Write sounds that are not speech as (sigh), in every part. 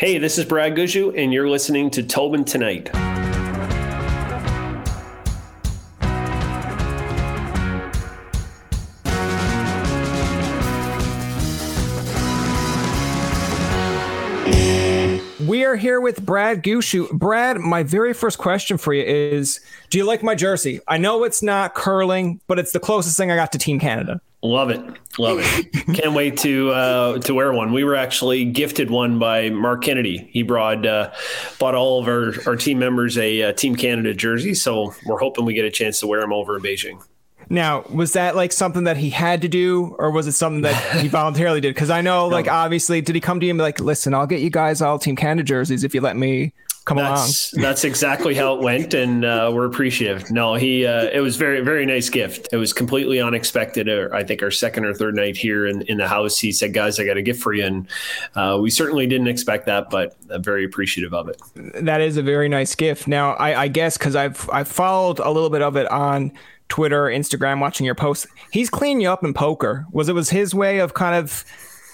Hey, this is Brad Gushue, and you're listening to Tobin Tonight. We are here with Brad Gushue. Brad, my very first question for you is Do you like my jersey? I know it's not curling, but it's the closest thing I got to Team Canada. Love it, love it. Can't wait to uh, to wear one. We were actually gifted one by Mark Kennedy. He brought uh, bought all of our, our team members a uh, Team Canada jersey, so we're hoping we get a chance to wear them over in Beijing. Now, was that like something that he had to do, or was it something that he (laughs) voluntarily did? Because I know, like, obviously, did he come to you and be like, "Listen, I'll get you guys all Team Canada jerseys if you let me come that's, along. That's exactly how it went, and uh, we're appreciative. No, he uh, it was very very nice gift. It was completely unexpected. Uh, I think our second or third night here in, in the house, he said, "Guys, I got a gift for you," and uh, we certainly didn't expect that, but I'm very appreciative of it. That is a very nice gift. Now, I, I guess because I've I've followed a little bit of it on. Twitter, Instagram, watching your posts, he's cleaning you up in poker. Was it was his way of kind of,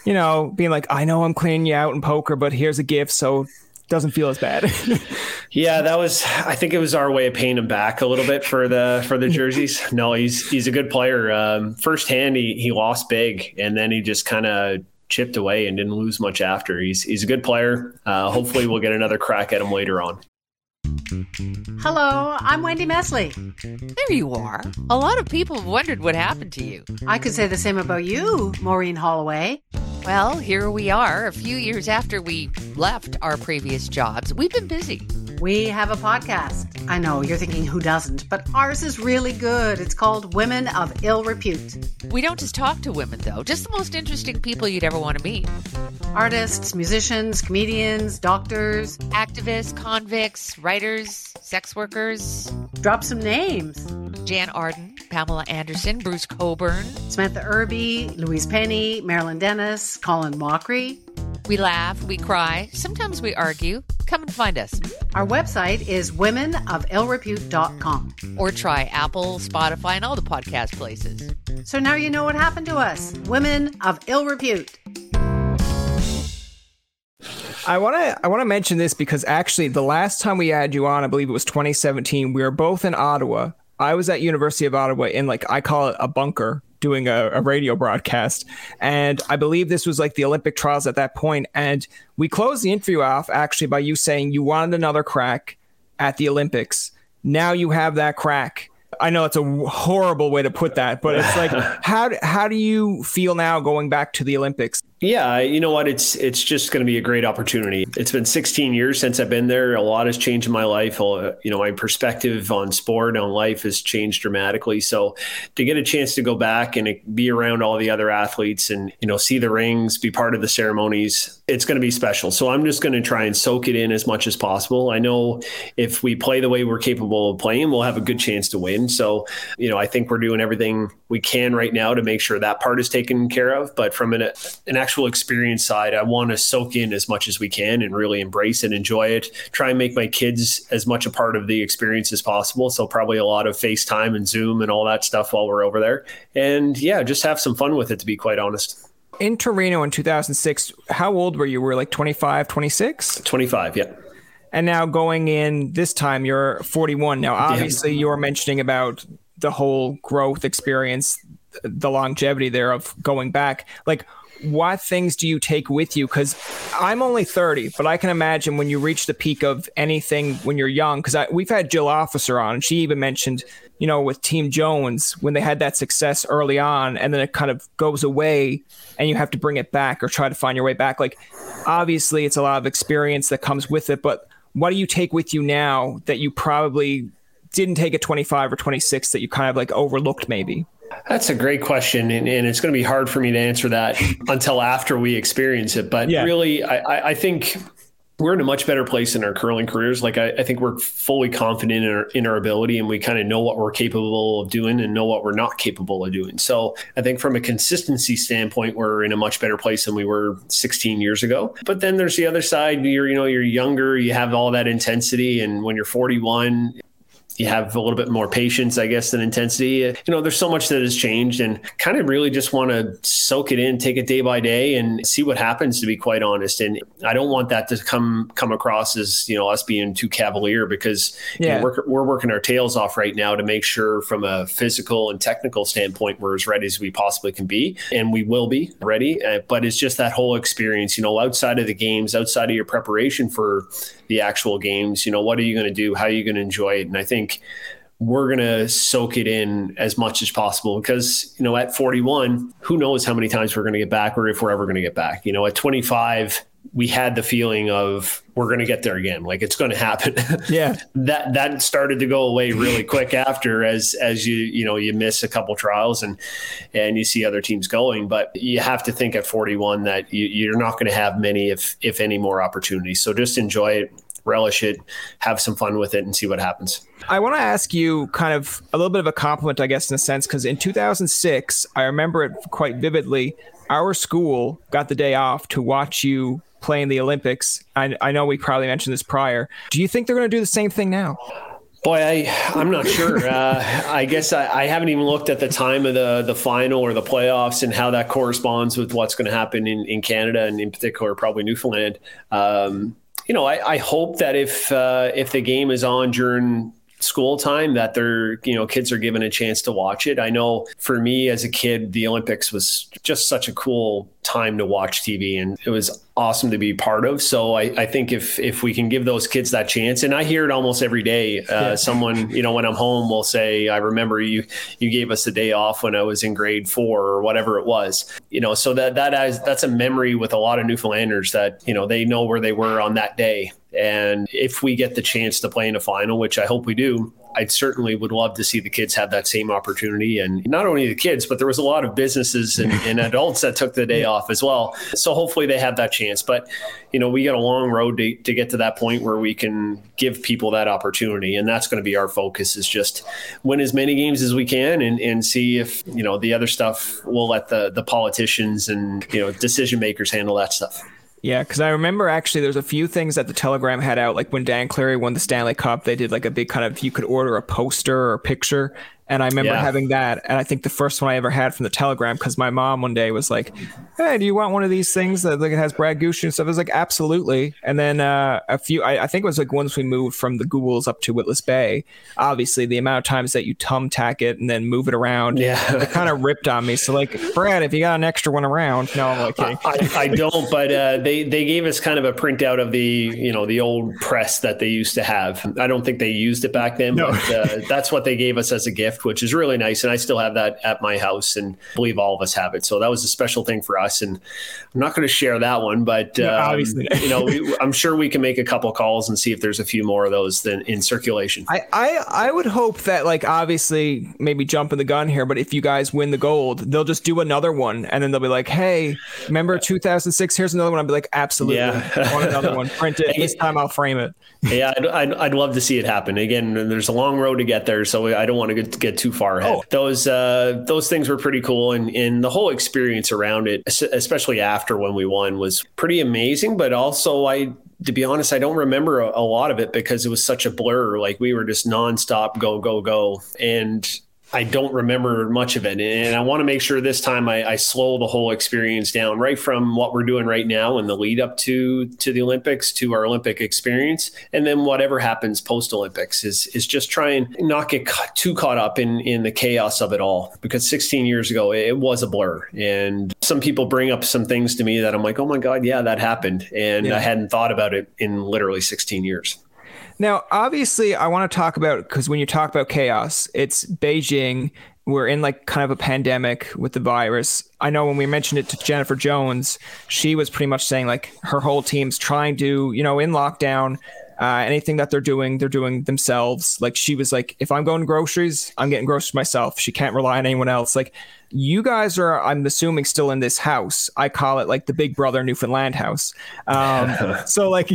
you know, being like, I know I'm cleaning you out in poker, but here's a gift, so doesn't feel as bad. (laughs) yeah, that was. I think it was our way of paying him back a little bit for the for the jerseys. No, he's he's a good player. Um, firsthand, he he lost big, and then he just kind of chipped away and didn't lose much after. He's he's a good player. Uh, hopefully, we'll get another crack at him later on. Hello, I'm Wendy Mesley. There you are. A lot of people have wondered what happened to you. I could say the same about you, Maureen Holloway. Well, here we are, a few years after we left our previous jobs. We've been busy. We have a podcast. I know you're thinking who doesn't, but ours is really good. It's called Women of Ill Repute. We don't just talk to women, though, just the most interesting people you'd ever want to meet artists, musicians, comedians, doctors, activists, convicts, writers, sex workers. Drop some names Jann Arden, Pamela Anderson, Bruce Cockburn, Samantha Irby, Louise Penny, Marilyn Denis, Colin Mochrie. We laugh, we cry, sometimes we argue. Come and find us. Our website is womenofillrepute.com. Or try Apple, Spotify, and all the podcast places. So now you know what happened to us Women of Ill Repute. I want to I want to mention this because actually the last time we had you on, I believe it was 2017. We were both in Ottawa. I was at University of Ottawa in like I call it a bunker doing a, a, radio broadcast. And I believe this was like the Olympic trials at that point. And we closed the interview off actually by you saying you wanted another crack at the Olympics. Now you have that crack. I know it's a horrible way to put that, but it's like (laughs) how how do you feel now going back to the Olympics? Yeah, you know what? It's it's just going to be a great opportunity. It's been 16 years since I've been there. A lot has changed in my life. Uh, you know, my perspective on sport, on life has changed dramatically. So, to get a chance to go back and be around all the other athletes and you know see the rings, be part of the ceremonies, it's going to be special. So, I'm just going to try and soak it in as much as possible. I know if we play the way we're capable of playing, we'll have a good chance to win. So, you know, I think we're doing everything we can right now to make sure that part is taken care of. But from an, an actual experience side, I want to soak in as much as we can and really embrace and enjoy it. Try and make my kids as much a part of the experience as possible. So probably a lot of FaceTime and Zoom and all that stuff while we're over there. And yeah, just have some fun with it, to be quite honest. In Torino in 2006, how old were you? Were like 25, 26? 25, yeah. And now going in this time, you're 41. Now, obviously, yeah. you were mentioning about the whole growth experience, the longevity there of going back. Like, what things do you take with you? Because I'm only 30, but I can imagine when you reach the peak of anything when you're young. Because we've had Jill Officer on, and she even mentioned, you know, with Team Jones when they had that success early on, and then it kind of goes away, and you have to bring it back or try to find your way back. Like, obviously, it's a lot of experience that comes with it, but what do you take with you now that you probably didn't take at 25 or 26 that you kind of like overlooked maybe? That's a great question, and, and it's going to be hard for me to answer that (laughs) until after we experience it. But yeah. really, I, I think we're in a much better place in our curling careers. Like I, I think we're fully confident in our, in our ability, and we kind of know what we're capable of doing and know what we're not capable of doing. So I think from a consistency standpoint, we're in a much better place than we were 16 years ago. But then there's the other side. You're you know you're younger, you have all that intensity, and when you're 41, you have a little bit more patience, I guess, than intensity. You know, there's so much that has changed and kind of really just want to soak it in, take it day by day and see what happens to be quite honest. And I don't want that to come come across as, you know, us being too cavalier because yeah. you know, we're, we're working our tails off right now to make sure from a physical and technical standpoint we're as ready as we possibly can be. And we will be ready. Uh, but it's just that whole experience, you know, outside of the games, outside of your preparation for the actual games, you know, what are you going to do? How are you going to enjoy it? And I think we're going to soak it in as much as possible because, you know, at 41, who knows how many times we're going to get back or if we're ever going to get back. You know, at 25, we had the feeling of we're going to get there again like it's going to happen (laughs) yeah that that started to go away really quick after as as you you know you miss a couple trials and and you see other teams going but you have to think at 41 that you, you're not going to have many if if any more opportunities so just enjoy it relish it, have some fun with it, and see what happens. I want to ask you kind of a little bit of a compliment, I guess, in a sense, because in 2006, I remember it quite vividly. Our school got the day off to watch you play in the Olympics. I, I know we probably mentioned this prior. Do you think they're going to do the same thing now? Boy, I I'm not sure. (laughs) Uh, I guess I, I, haven't even looked at the time of the the final or the playoffs and how that corresponds with what's going to happen in, in Canada and in particular probably Newfoundland. Um, you know, I, I hope that if uh, if the game is on during school time that they're you know kids are given a chance to watch it. I know for me as a kid the olympics was just such a cool time to watch tv and it was awesome to be part of. So i, I think if if we can give those kids that chance and i hear it almost every day uh, yeah. (laughs) someone you know when i'm home will say i remember you you gave us a day off when i was in grade four or whatever it was. You know so that that is that's a memory with a lot of newfoundlanders that you know they know where they were on that day and if we get the chance to play in a final, which I hope we do, I certainly would love to see the kids have that same opportunity. And not only the kids, but there was a lot of businesses and, (laughs) and adults that took the day off as well. So hopefully they have that chance. But, you know, we got a long road to, to get to that point where we can give people that opportunity. And that's going to be our focus is just win as many games as we can and, and see if, you know, the other stuff we'll let the, the politicians and, you know, decision makers handle that stuff. Yeah, because I remember actually there's a few things that the Telegram had out, like when Dan Cleary won the Stanley Cup, they did like a big kind of you could order a poster or a picture, and I remember yeah. having that. And I think the first one I ever had from the Telegram, because my mom one day was like, Hey, do you want one of these things that like it has Brad Gushue and stuff? I was like, Absolutely. And then uh, a few, I, I, think it was like once we moved from the Goulds up to Witless Bay, obviously the amount of times that you thumbtack it and then move it around, yeah. it kind of ripped on me. So, like, Brad, if you got an extra one around, no, I'm like, I, I, don't, but uh, they, they gave us kind of a printout of the, you know, the old press that they used to have. I don't think they used it back then, no. but uh, that's what they gave us as a gift, which is really nice. And I still have that at my house and I believe all of us have it. So that was a special thing for us. And I'm not going to share that one, but um, obviously, (laughs) you know, we, I'm sure we can make a couple calls and see if there's a few more of those than in circulation. I, I, I would hope that like, obviously maybe jumping the gun here, but if you guys win the gold, they'll just do another one. And then they'll be like, Hey, remember 2006, here's another one. I'd be like, absolutely. Yeah. I want another one. Print it. (laughs) This time I'll frame it. yeah. I'd, I'd, I'd, love to see it happen again. There's a long road to get there. So I don't want to get, get too far ahead. Oh. Those, uh, those things were pretty cool. And, and the whole experience around it, especially after when we won was pretty amazing, but also I to be honest, I don't remember a, a, lot of it because it was such a blur. Like we were just nonstop go, go, go. And I don't remember much of it. And I want to make sure this time I, I, slow the whole experience down right from what we're doing right now and the lead up to to the Olympics to our Olympic experience. And then whatever happens post Olympics is is just try and not get too caught up in in the chaos of it all. Because 16 years ago it was a blur. And some people bring up some things to me that I'm like, oh my God, yeah, that happened. And yeah. I hadn't thought about it in literally 16 years. Now, obviously, I want to talk about because when you talk about chaos, it's Beijing. We're in like kind of a pandemic with the virus. I know when we mentioned it to Jennifer Jones, she was pretty much saying like her whole team's trying to, you know, in lockdown, uh, anything that they're doing, they're doing themselves. Like she was like, if I'm going groceries, I'm getting groceries myself. She can't rely on anyone else. Like you guys are, I'm assuming, still in this house. I call it like the Big Brother Newfoundland house. Um, (laughs) so like,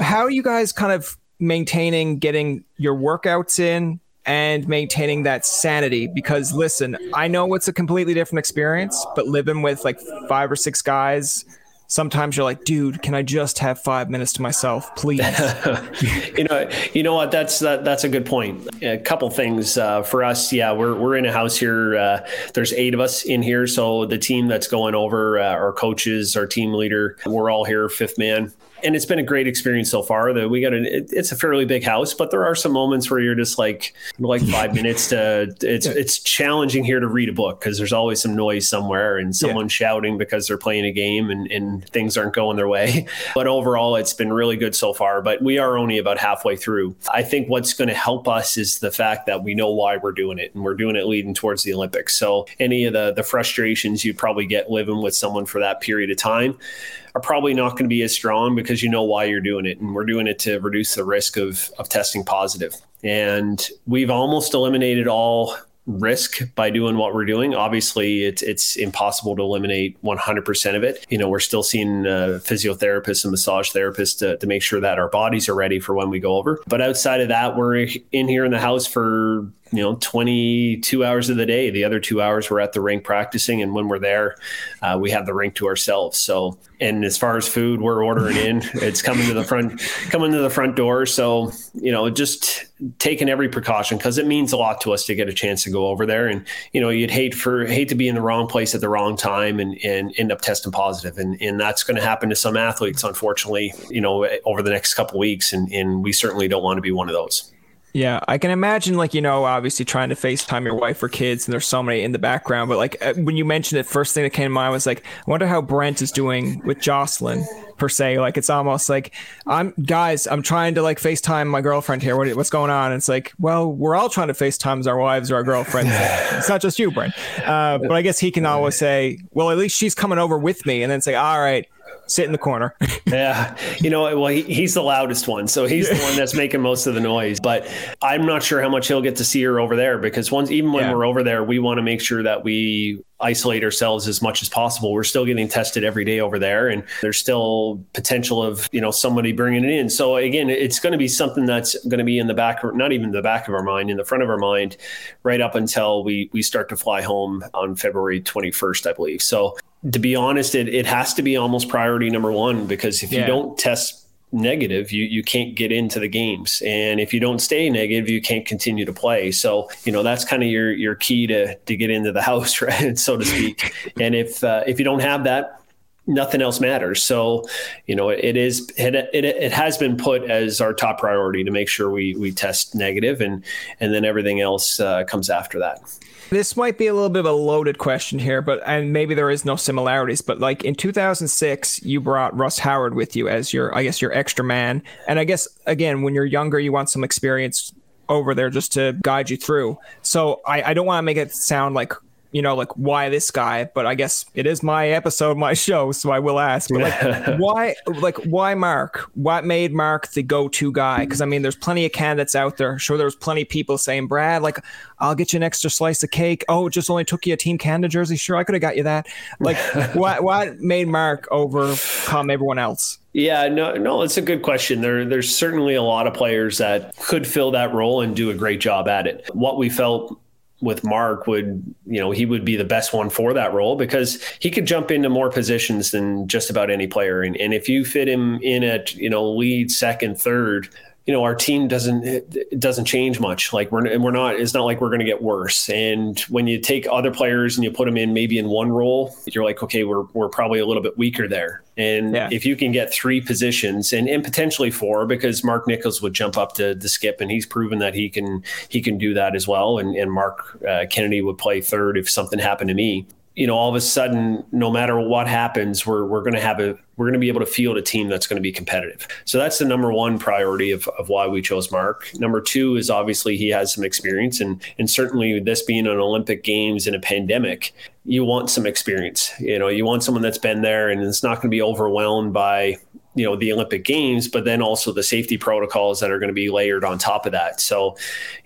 how are you guys kind of maintaining getting your workouts in and maintaining that sanity because listen i know it's a completely different experience but living with like five or six guys sometimes you're like, dude, can I just have five minutes to myself, please? (laughs) you know, you know what? That's that, that's a good point. A couple things uh, for us. Yeah, we're we're in a house here. Uh, there's eight of us in here, so the team that's going over, uh, our coaches, our team leader, we're all here, fifth man and it's been a great experience so far. That we got an it, it's a fairly big house, but there are some moments where you're just like like five (laughs) minutes to it's yeah. it's challenging here to read a book because there's always some noise somewhere and someone yeah. shouting because they're playing a game and, and things aren't going their way. (laughs) But overall, it's been really good so far. But we are only about halfway through. I think what's going to help us is the fact that we know why we're doing it and we're doing it leading towards the Olympics. So any of the the frustrations you probably get living with someone for that period of time are probably not going to be as strong because you know why you're doing it. And we're doing it to reduce the risk of, of testing positive. And we've almost eliminated all risk by doing what we're doing. Obviously, it's it's impossible to eliminate 100% of it. You know, we're still seeing uh, physiotherapists and massage therapists to, to make sure that our bodies are ready for when we go over. But outside of that, we're in here in the house for you know 22 hours of the day. The other two hours we're at the rink practicing and when we're there uh, we have the rink to ourselves. So and as far as food we're ordering in. (laughs) It's coming to the front coming to the front door. So you know just taking every precaution because it means a lot to us to get a chance to go over there. And you know you'd hate for hate to be in the wrong place at the wrong time and and end up testing positive. And and that's going to happen to some athletes unfortunately you know over the next couple weeks. And and we certainly don't want to be one of those yeah, I can imagine, like, you know, obviously trying to FaceTime your wife or kids, and there's so many in the background. But, like, uh, when you mentioned it, first thing that came to mind was, like, I wonder how Brett is doing with Jocelyn, per se. Like, it's almost like, I'm, guys, I'm trying to, like, FaceTime my girlfriend here. What, what's going on? And it's like, well, we're all trying to FaceTime our wives or our girlfriends. (sighs) it's not just you, Brett. Uh, but I guess he can always say, well, at least she's coming over with me, and then say, all right, sit in the corner. (laughs) yeah. You know, well, he, he's the loudest one. So he's the one that's making most of the noise. But I'm not sure how much he'll get to see her over there because once, even when yeah. we're over there, we want to make sure that we isolate ourselves as much as possible. We're still getting tested every day over there, and there's still potential of you know somebody bringing it in. So again, it's going to be something that's going to be in the back, not even the back of our mind, in the front of our mind, right up until we we start to fly home on February 21st, I believe. So to be honest, it, it has to be almost priority number one because if yeah. you don't test negative, you you can't get into the games, and if you don't stay negative, you can't continue to play. So you know that's kind of your your key to to get into the (laughs) house, right, so to speak. (laughs) and if uh, if you don't have that, nothing else matters. So, you know, it is it, it, it has been put as our top priority to make sure we we test negative, and and then everything else uh, comes after that. This might be a little bit of a loaded question here, but and maybe there is no similarities, but like in 2006, you brought Russ Howard with you as your, I guess, your extra man. And I guess again, when you're younger, you want some experience over there just to guide you through. So I, I don't want to make it sound like you know, like why this guy? But I guess it is my episode, my (laughs) show, so I will ask. But like, (laughs) why, like, why Mark? What made Mark the go-to guy? Because I mean, there's plenty of candidates out there. Sure, there was plenty of people saying, Brad, like, I'll get you an extra slice of cake. Oh, it just only took you a Team Canada jersey. Sure, I could have got you that. Like, (laughs) what, what made Mark overcome everyone else? Yeah, no, no, it's a good question. There, there's certainly a lot of players that could fill that role and do a great job at it. What we felt with Mark would, you know, he would be the best one for that role because he could jump into more positions than just about any player. And, and if you fit him in at, you know, lead, second, third, you know our team doesn't it doesn't change much. Like we're and we're not it's not like we're going to get worse. And when you take other players and you put them in maybe in one role you're like okay we're we're probably a little bit weaker there. And yeah. if you can get three positions and, and potentially four because Mark Nichols would jump up to the skip and he's proven that he can he can do that as well. And and Mark uh, Kennedy would play third if something happened to me you know, all of a sudden, no matter what happens, we're we're going to have a we're going to be able to field a team that's going to be competitive. So that's the number one priority of, of why we chose Mark. Number two is obviously he has some experience, and and certainly this being an Olympic Games in a pandemic, you want some experience. You know, you want someone that's been there and it's not going to be overwhelmed by you know the Olympic Games, but then also the safety protocols that are going to be layered on top of that. So,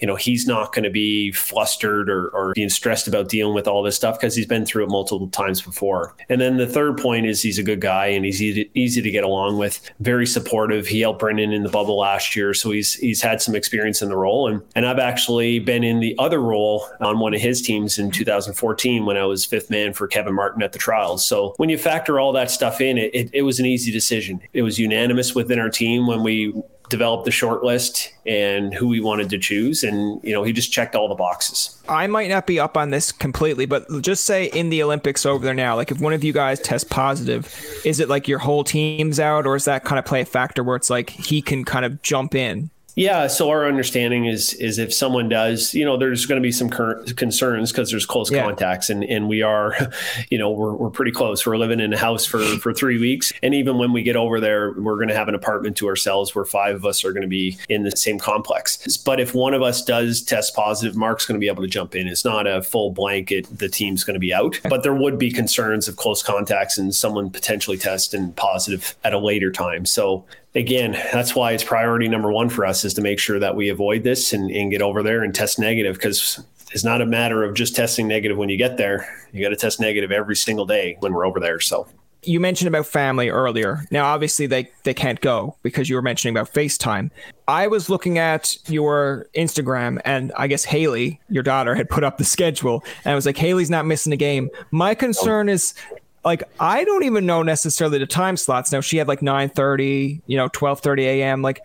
you know, he's not going to be flustered or, or being stressed about dealing with all this stuff because he's been through it multiple times before. And then the third point is he's a good guy and he's easy, easy to get along with. Very supportive. He helped Brendan in the bubble last year, so he's he's had some experience in the role. And and I've actually been in the other role on one of his teams in 2014 when I was fifth man for Kevin Martin at the trials. So when you factor all that stuff in, it, it, it was an easy decision. It was unanimous within our team when we developed the short list and who we wanted to choose. And you know he just checked all the boxes. I might not be up on this completely but just say in the olympics over there now like if one of you guys tests positive is it like your whole team's out or is that kind of play a factor where it's like he can kind of jump in yeah, so our understanding is is if someone does, you know, there's going to be some concerns because there's close yeah. contacts, and and we are, (laughs) you know, we're, we're pretty close. We're living in a house for for three weeks, and even when we get over there, we're going to have an apartment to ourselves where five of us are going to be in the same complex. But if one of us does test positive, Mark's going to be able to jump in. It's not a full blanket. The team's going to be out, but there would be concerns of close contacts and someone potentially test and positive at a later time. So again, that's why it's priority number one for us is to make sure that we avoid this and, and get over there and test negative because it's not a matter of just testing negative when you get there. You got to test negative every single day when we're over there. So you mentioned about family earlier. Now, obviously, they, they can't go because you were mentioning about FaceTime. I was looking at your Instagram, and I guess Haley, your daughter, had put up the schedule, and I was like, Haley's not missing a game. My concern is like I don't even know necessarily the time slots. Now she had like 9:30, you know, 12:30 a.m. Like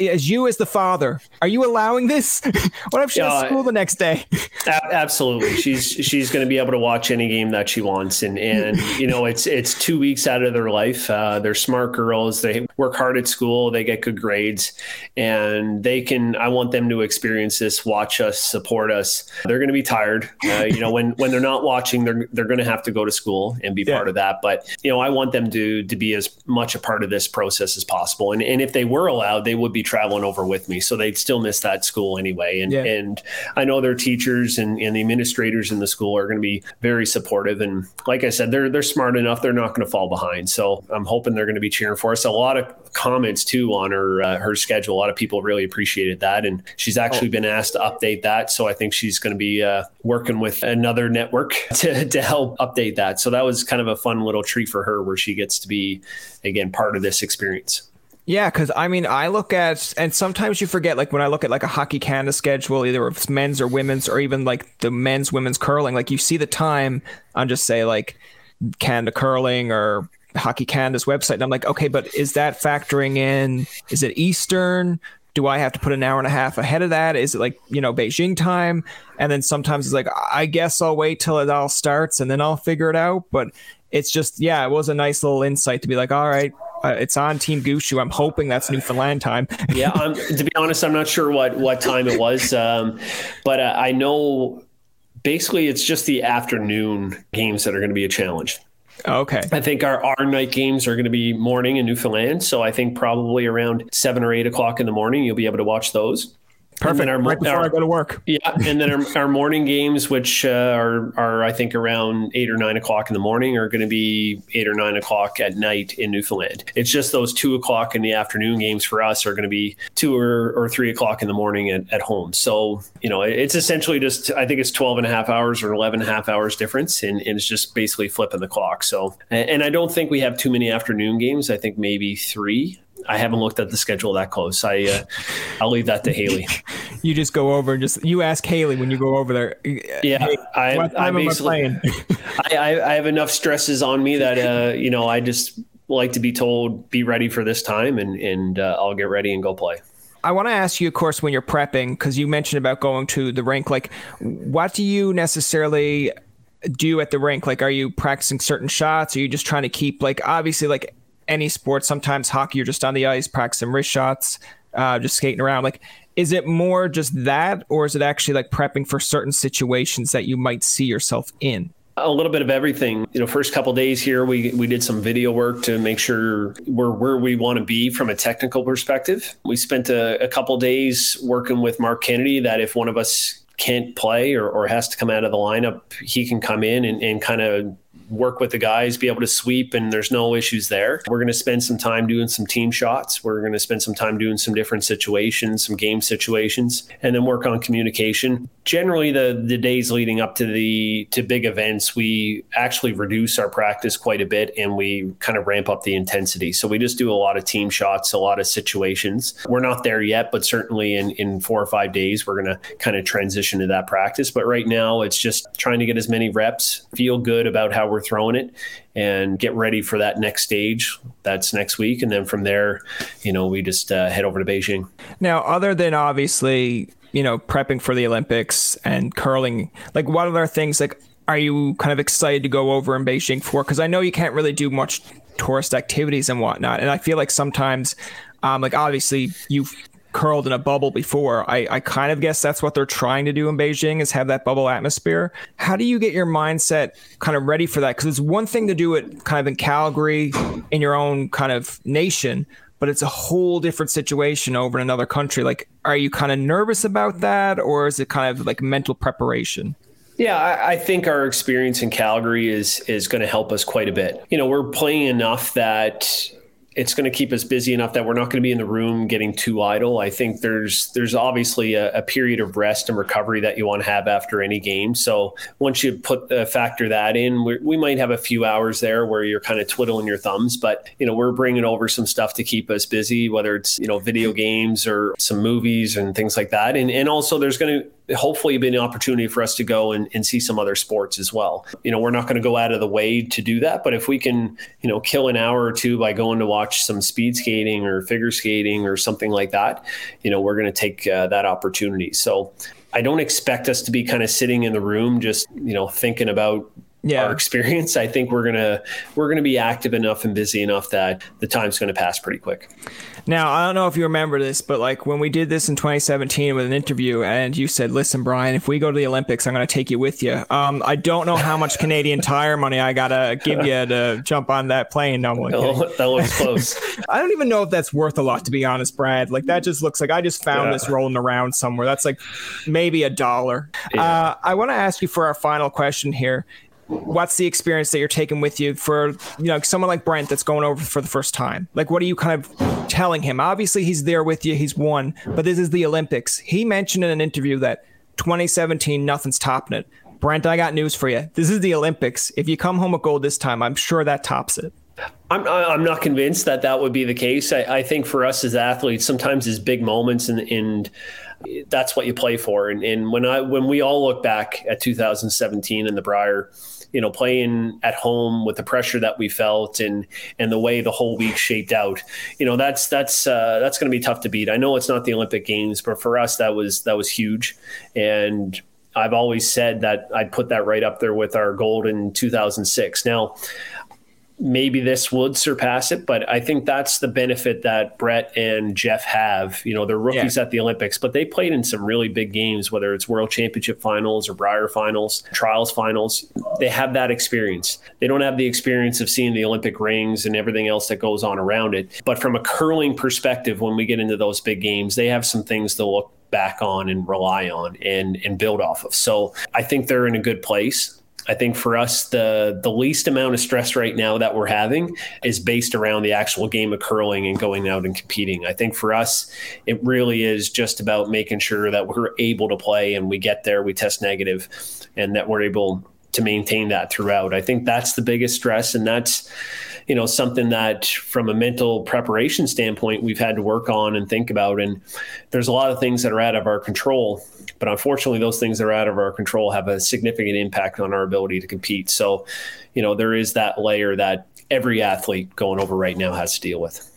as you as the father, are you allowing this? (laughs) what if she has school the next day? absolutely, she's she's going to be able to watch any game that she wants, and and you know it's it's two weeks out of their life. Uh, they're smart girls. They work hard at school. They get good grades, and they can. I want them to experience this, watch us, support us. They're going to be tired. Uh, you know, when when they're not watching, they're they're going to have to go to school and be yeah. part of that. But you know, I want them to to be as much a part of this process as possible. And and if they were allowed, they would be traveling over with me, so they'd still miss that school anyway. And yeah. and I know their teachers and, and the administrators in the school are going to be very supportive. And like I said, they're they're smart enough; they're not going to fall behind. So I'm hoping they're going to be cheering for us. A lot of comments too on her uh, her schedule. A lot of people really appreciated that, and she's actually oh. been asked to update that. So I think she's going to be uh, working with another network (laughs) to to help update that. So that was kind of a fun little treat for her, where she gets to be again part of this experience. Yeah, because I mean, I look at, and sometimes you forget, like when I look at like a Hockey Canada schedule, either if it's men's or women's, or even like the men's, women's curling, like you see the time on just say like Canada curling or Hockey Canada's website, and I'm like, okay, but is that factoring in? Is it Eastern? Do I have to put an hour and a half ahead of that? Is it like you know Beijing time? And then sometimes it's like, I guess I'll wait till it all starts and then I'll figure it out. But it's just, yeah, it was a nice little insight to be like, all right, uh, it's on Team Gushue. I'm hoping that's Newfoundland time. (laughs) yeah, um, to be honest, I'm not sure what what time it was, um, but uh, I know basically it's just the afternoon games that are going to be a challenge. Okay. I think our, our night games are going to be morning in Newfoundland. So I think probably around seven or eight o'clock in the morning, you'll be able to watch those. Perfect. Our, right before our, I go to work. Yeah, and then our, (laughs) our morning games, which uh, are are I think around eight or nine o'clock in the morning, are going to be eight or nine o'clock at night in Newfoundland. It's just those two o'clock in the afternoon games for us are going to be two or, or three o'clock in the morning at, at home. So you know, it's essentially just I think it's 12 and a half hours or 11 and a half hours difference, and, and it's just basically flipping the clock. So and I don't think we have too many afternoon games. I think maybe three I haven't looked at the schedule that close. I uh, I'll leave that to Haley. (laughs) you just go over and just you ask Haley when you go over there. Yeah, hey, I, what time I am I playing? (laughs) I, I have enough stresses on me that uh, you know I just like to be told be ready for this time and and uh, I'll get ready and go play. I want to ask you, of course, when you're prepping, because you mentioned about going to the rink. Like, what do you necessarily do at the rink? Like, are you practicing certain shots? Are you just trying to keep like obviously like any sport. Sometimes hockey, you're just on the ice practicing wrist shots, uh, just skating around. Like, is it more just that, or is it actually like prepping for certain situations that you might see yourself in? A little bit of everything. You know, first couple days here, we we did some video work to make sure we're where we want to be from a technical perspective. We spent a, a couple days working with Mark Kennedy that if one of us can't play or, or has to come out of the lineup, he can come in and, and kind of work with the guys, be able to sweep, and there's no issues there. We're going to spend some time doing some team shots. We're going to spend some time doing some different situations, some game situations, and then work on communication. Generally, the the days leading up to the to big events, we actually reduce our practice quite a bit, and we kind of ramp up the intensity. So we just do a lot of team shots, a lot of situations. We're not there yet, but certainly in in four or five days, we're going to kind of transition to that practice. But right now, it's just trying to get as many reps, feel good about how we're throwing it, and get ready for that next stage. That's next week. And then from there, you know, we just uh, head over to Beijing. Now, other than obviously, you know, prepping for the Olympics and curling, like what other things like are you kind of excited to go over in Beijing for? Because I know you can't really do much tourist activities and whatnot. And I feel like sometimes, um, like obviously you've curled in a bubble before. I, I kind of guess that's what they're trying to do in Beijing is have that bubble atmosphere. How do you get your mindset kind of ready for that? Because it's one thing to do it kind of in Calgary in your own kind of nation, but it's a whole different situation over in another country. Like, are you kind of nervous about that, or is it kind of like mental preparation? Yeah, I, I, think our experience in Calgary is is going to help us quite a bit. You know, we're playing enough that it's going to keep us busy enough that we're not going to be in the room getting too idle. I think there's there's obviously a, a period of rest and recovery that you want to have after any game. So once you put uh, factor that in, we, we might have a few hours there where you're kind of twiddling your thumbs. But you know we're bringing over some stuff to keep us busy, whether it's you know video games or some movies and things like that. And and also there's going to hopefully be an opportunity for us to go and, and see some other sports as well. You know, we're not going to go out of the way to do that, but if we can, you know, kill an hour or two by going to watch some speed skating or figure skating or something like that, you know, we're going to take uh, that opportunity. So I don't expect us to be kind of sitting in the room just, you know, thinking about yeah. our experience. I think we're gonna we're gonna be active enough and busy enough that the time's going to pass pretty quick. Now, I don't know if you remember this, but like when we did this in 2017 with an interview, and you said, "Listen, Brian, if we go to the Olympics, I'm going to take you with you." Um, I don't know how much Canadian Tire money I gotta give you to jump on that plane. No, I'm (laughs) that looks close. (laughs) I don't even know if that's worth a lot, to be honest, Brad. Like that just looks like I just found yeah. this rolling around somewhere. That's like maybe a dollar. Yeah. Uh, I want to ask you for our final question here what's the experience that you're taking with you for you know someone like Brett that's going over for the first time? Like, what are you kind of telling him? Obviously, he's there with you, he's won, but this is the Olympics. He mentioned in an interview that 2017, nothing's topping it. Brett, I got news for you. This is the Olympics. If you come home with gold this time, I'm sure that tops it. I'm I'm not convinced that that would be the case. I, I think for us as athletes, sometimes it's big moments and and that's what you play for. And, and when I when we all look back at 2017 and the You know, playing at home with the pressure that we felt and and the way the whole week shaped out, you know, that's that's uh, that's going to be tough to beat. I know it's not the Olympic Games, but for us, that was that was huge, and I've always said that I'd put that right up there with our gold in 2006. Now, maybe this would surpass it, but I think that's the benefit that Brett and Geoff have. You know, they're rookies yeah. at the Olympics, but they played in some really big games, whether it's World Championship finals or Brier finals, trials finals. They have that experience. They don't have the experience of seeing the Olympic rings and everything else that goes on around it. But from a curling perspective, when we get into those big games, they have some things to look back on and rely on and and build off of. So I think they're in a good place. I think for us, the the least amount of stress right now that we're having is based around the actual game of curling and going out and competing. I think for us, it really is just about making sure that we're able to play and we get there, we test negative, and that we're able to maintain that throughout. I think that's the biggest stress, and that's you know something that from a mental preparation standpoint we've had to work on and think about and there's a lot of things that are out of our control but unfortunately, those things that are out of our control have a significant impact on our ability to compete. So, you know, there is that layer that every athlete going over right now has to deal with.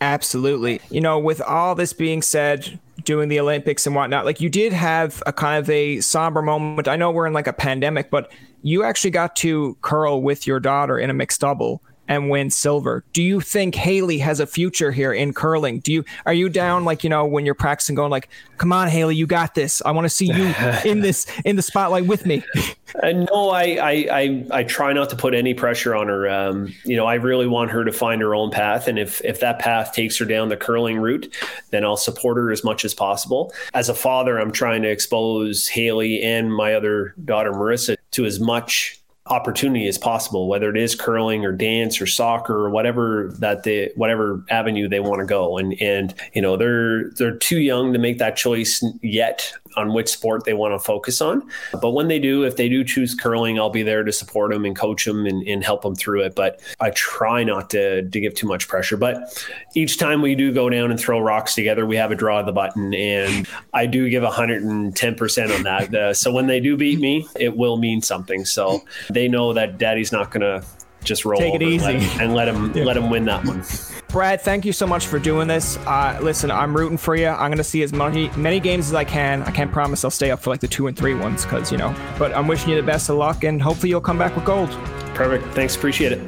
Absolutely. You know, with all this being said, doing the Olympics and whatnot, like you did have a kind of a somber moment. I know we're in like a pandemic, but you actually got to curl with your daughter in a mixed double and win silver. Do you think Haley has a future here in curling? Do you are you down like you know when you're practicing, going like, "Come on, Haley, you got this. I want to see you (laughs) in this in the spotlight with me." (laughs) Uh, no, I, I, I I try not to put any pressure on her. Um, you know, I really want her to find her own path, and if if that path takes her down the curling route, then I'll support her as much as possible. As a father, I'm trying to expose Haley and my other daughter Marissa to as much opportunity as possible, whether it is curling or dance or soccer or whatever that they whatever avenue they want to go. And and you know they're they're too young to make that choice yet on which sport they want to focus on. But when they do, if they do choose curling, I'll be there to support them and coach them and, and help them through it. But I try not to, to give too much pressure. But each time we do go down and throw rocks together, we have a draw of the button. And I do give 110% on that. Uh, so when they do beat me, it will mean something. So they know that daddy's not going to just roll Take it easy. and let him, (laughs) yeah. let him win that one. Brad, thank you so much for doing this. Uh, listen, I'm rooting for you. I'm going to see as many many games as I can. I can't promise I'll stay up for like the two and three ones because you know. But I'm wishing you the best of luck, and hopefully you'll come back with gold. Perfect. Thanks. Appreciate it.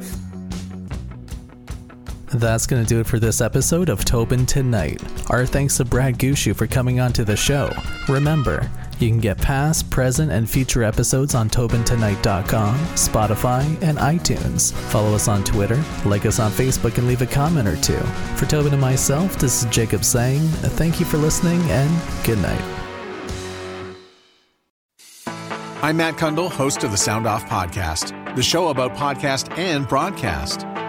That's going to do it for this episode of Tobin Tonight. Our thanks to Brad Gushue for coming on to the show. Remember, you can get past, present, and future episodes on TobinTonight.com, Spotify, and iTunes. Follow us on Twitter, like us on Facebook, and leave a comment or two. For Tobin and myself, this is Jacob saying thank you for listening and good night. I'm Matt Cundill, host of the Sound Off Podcast, the show about podcast and broadcast.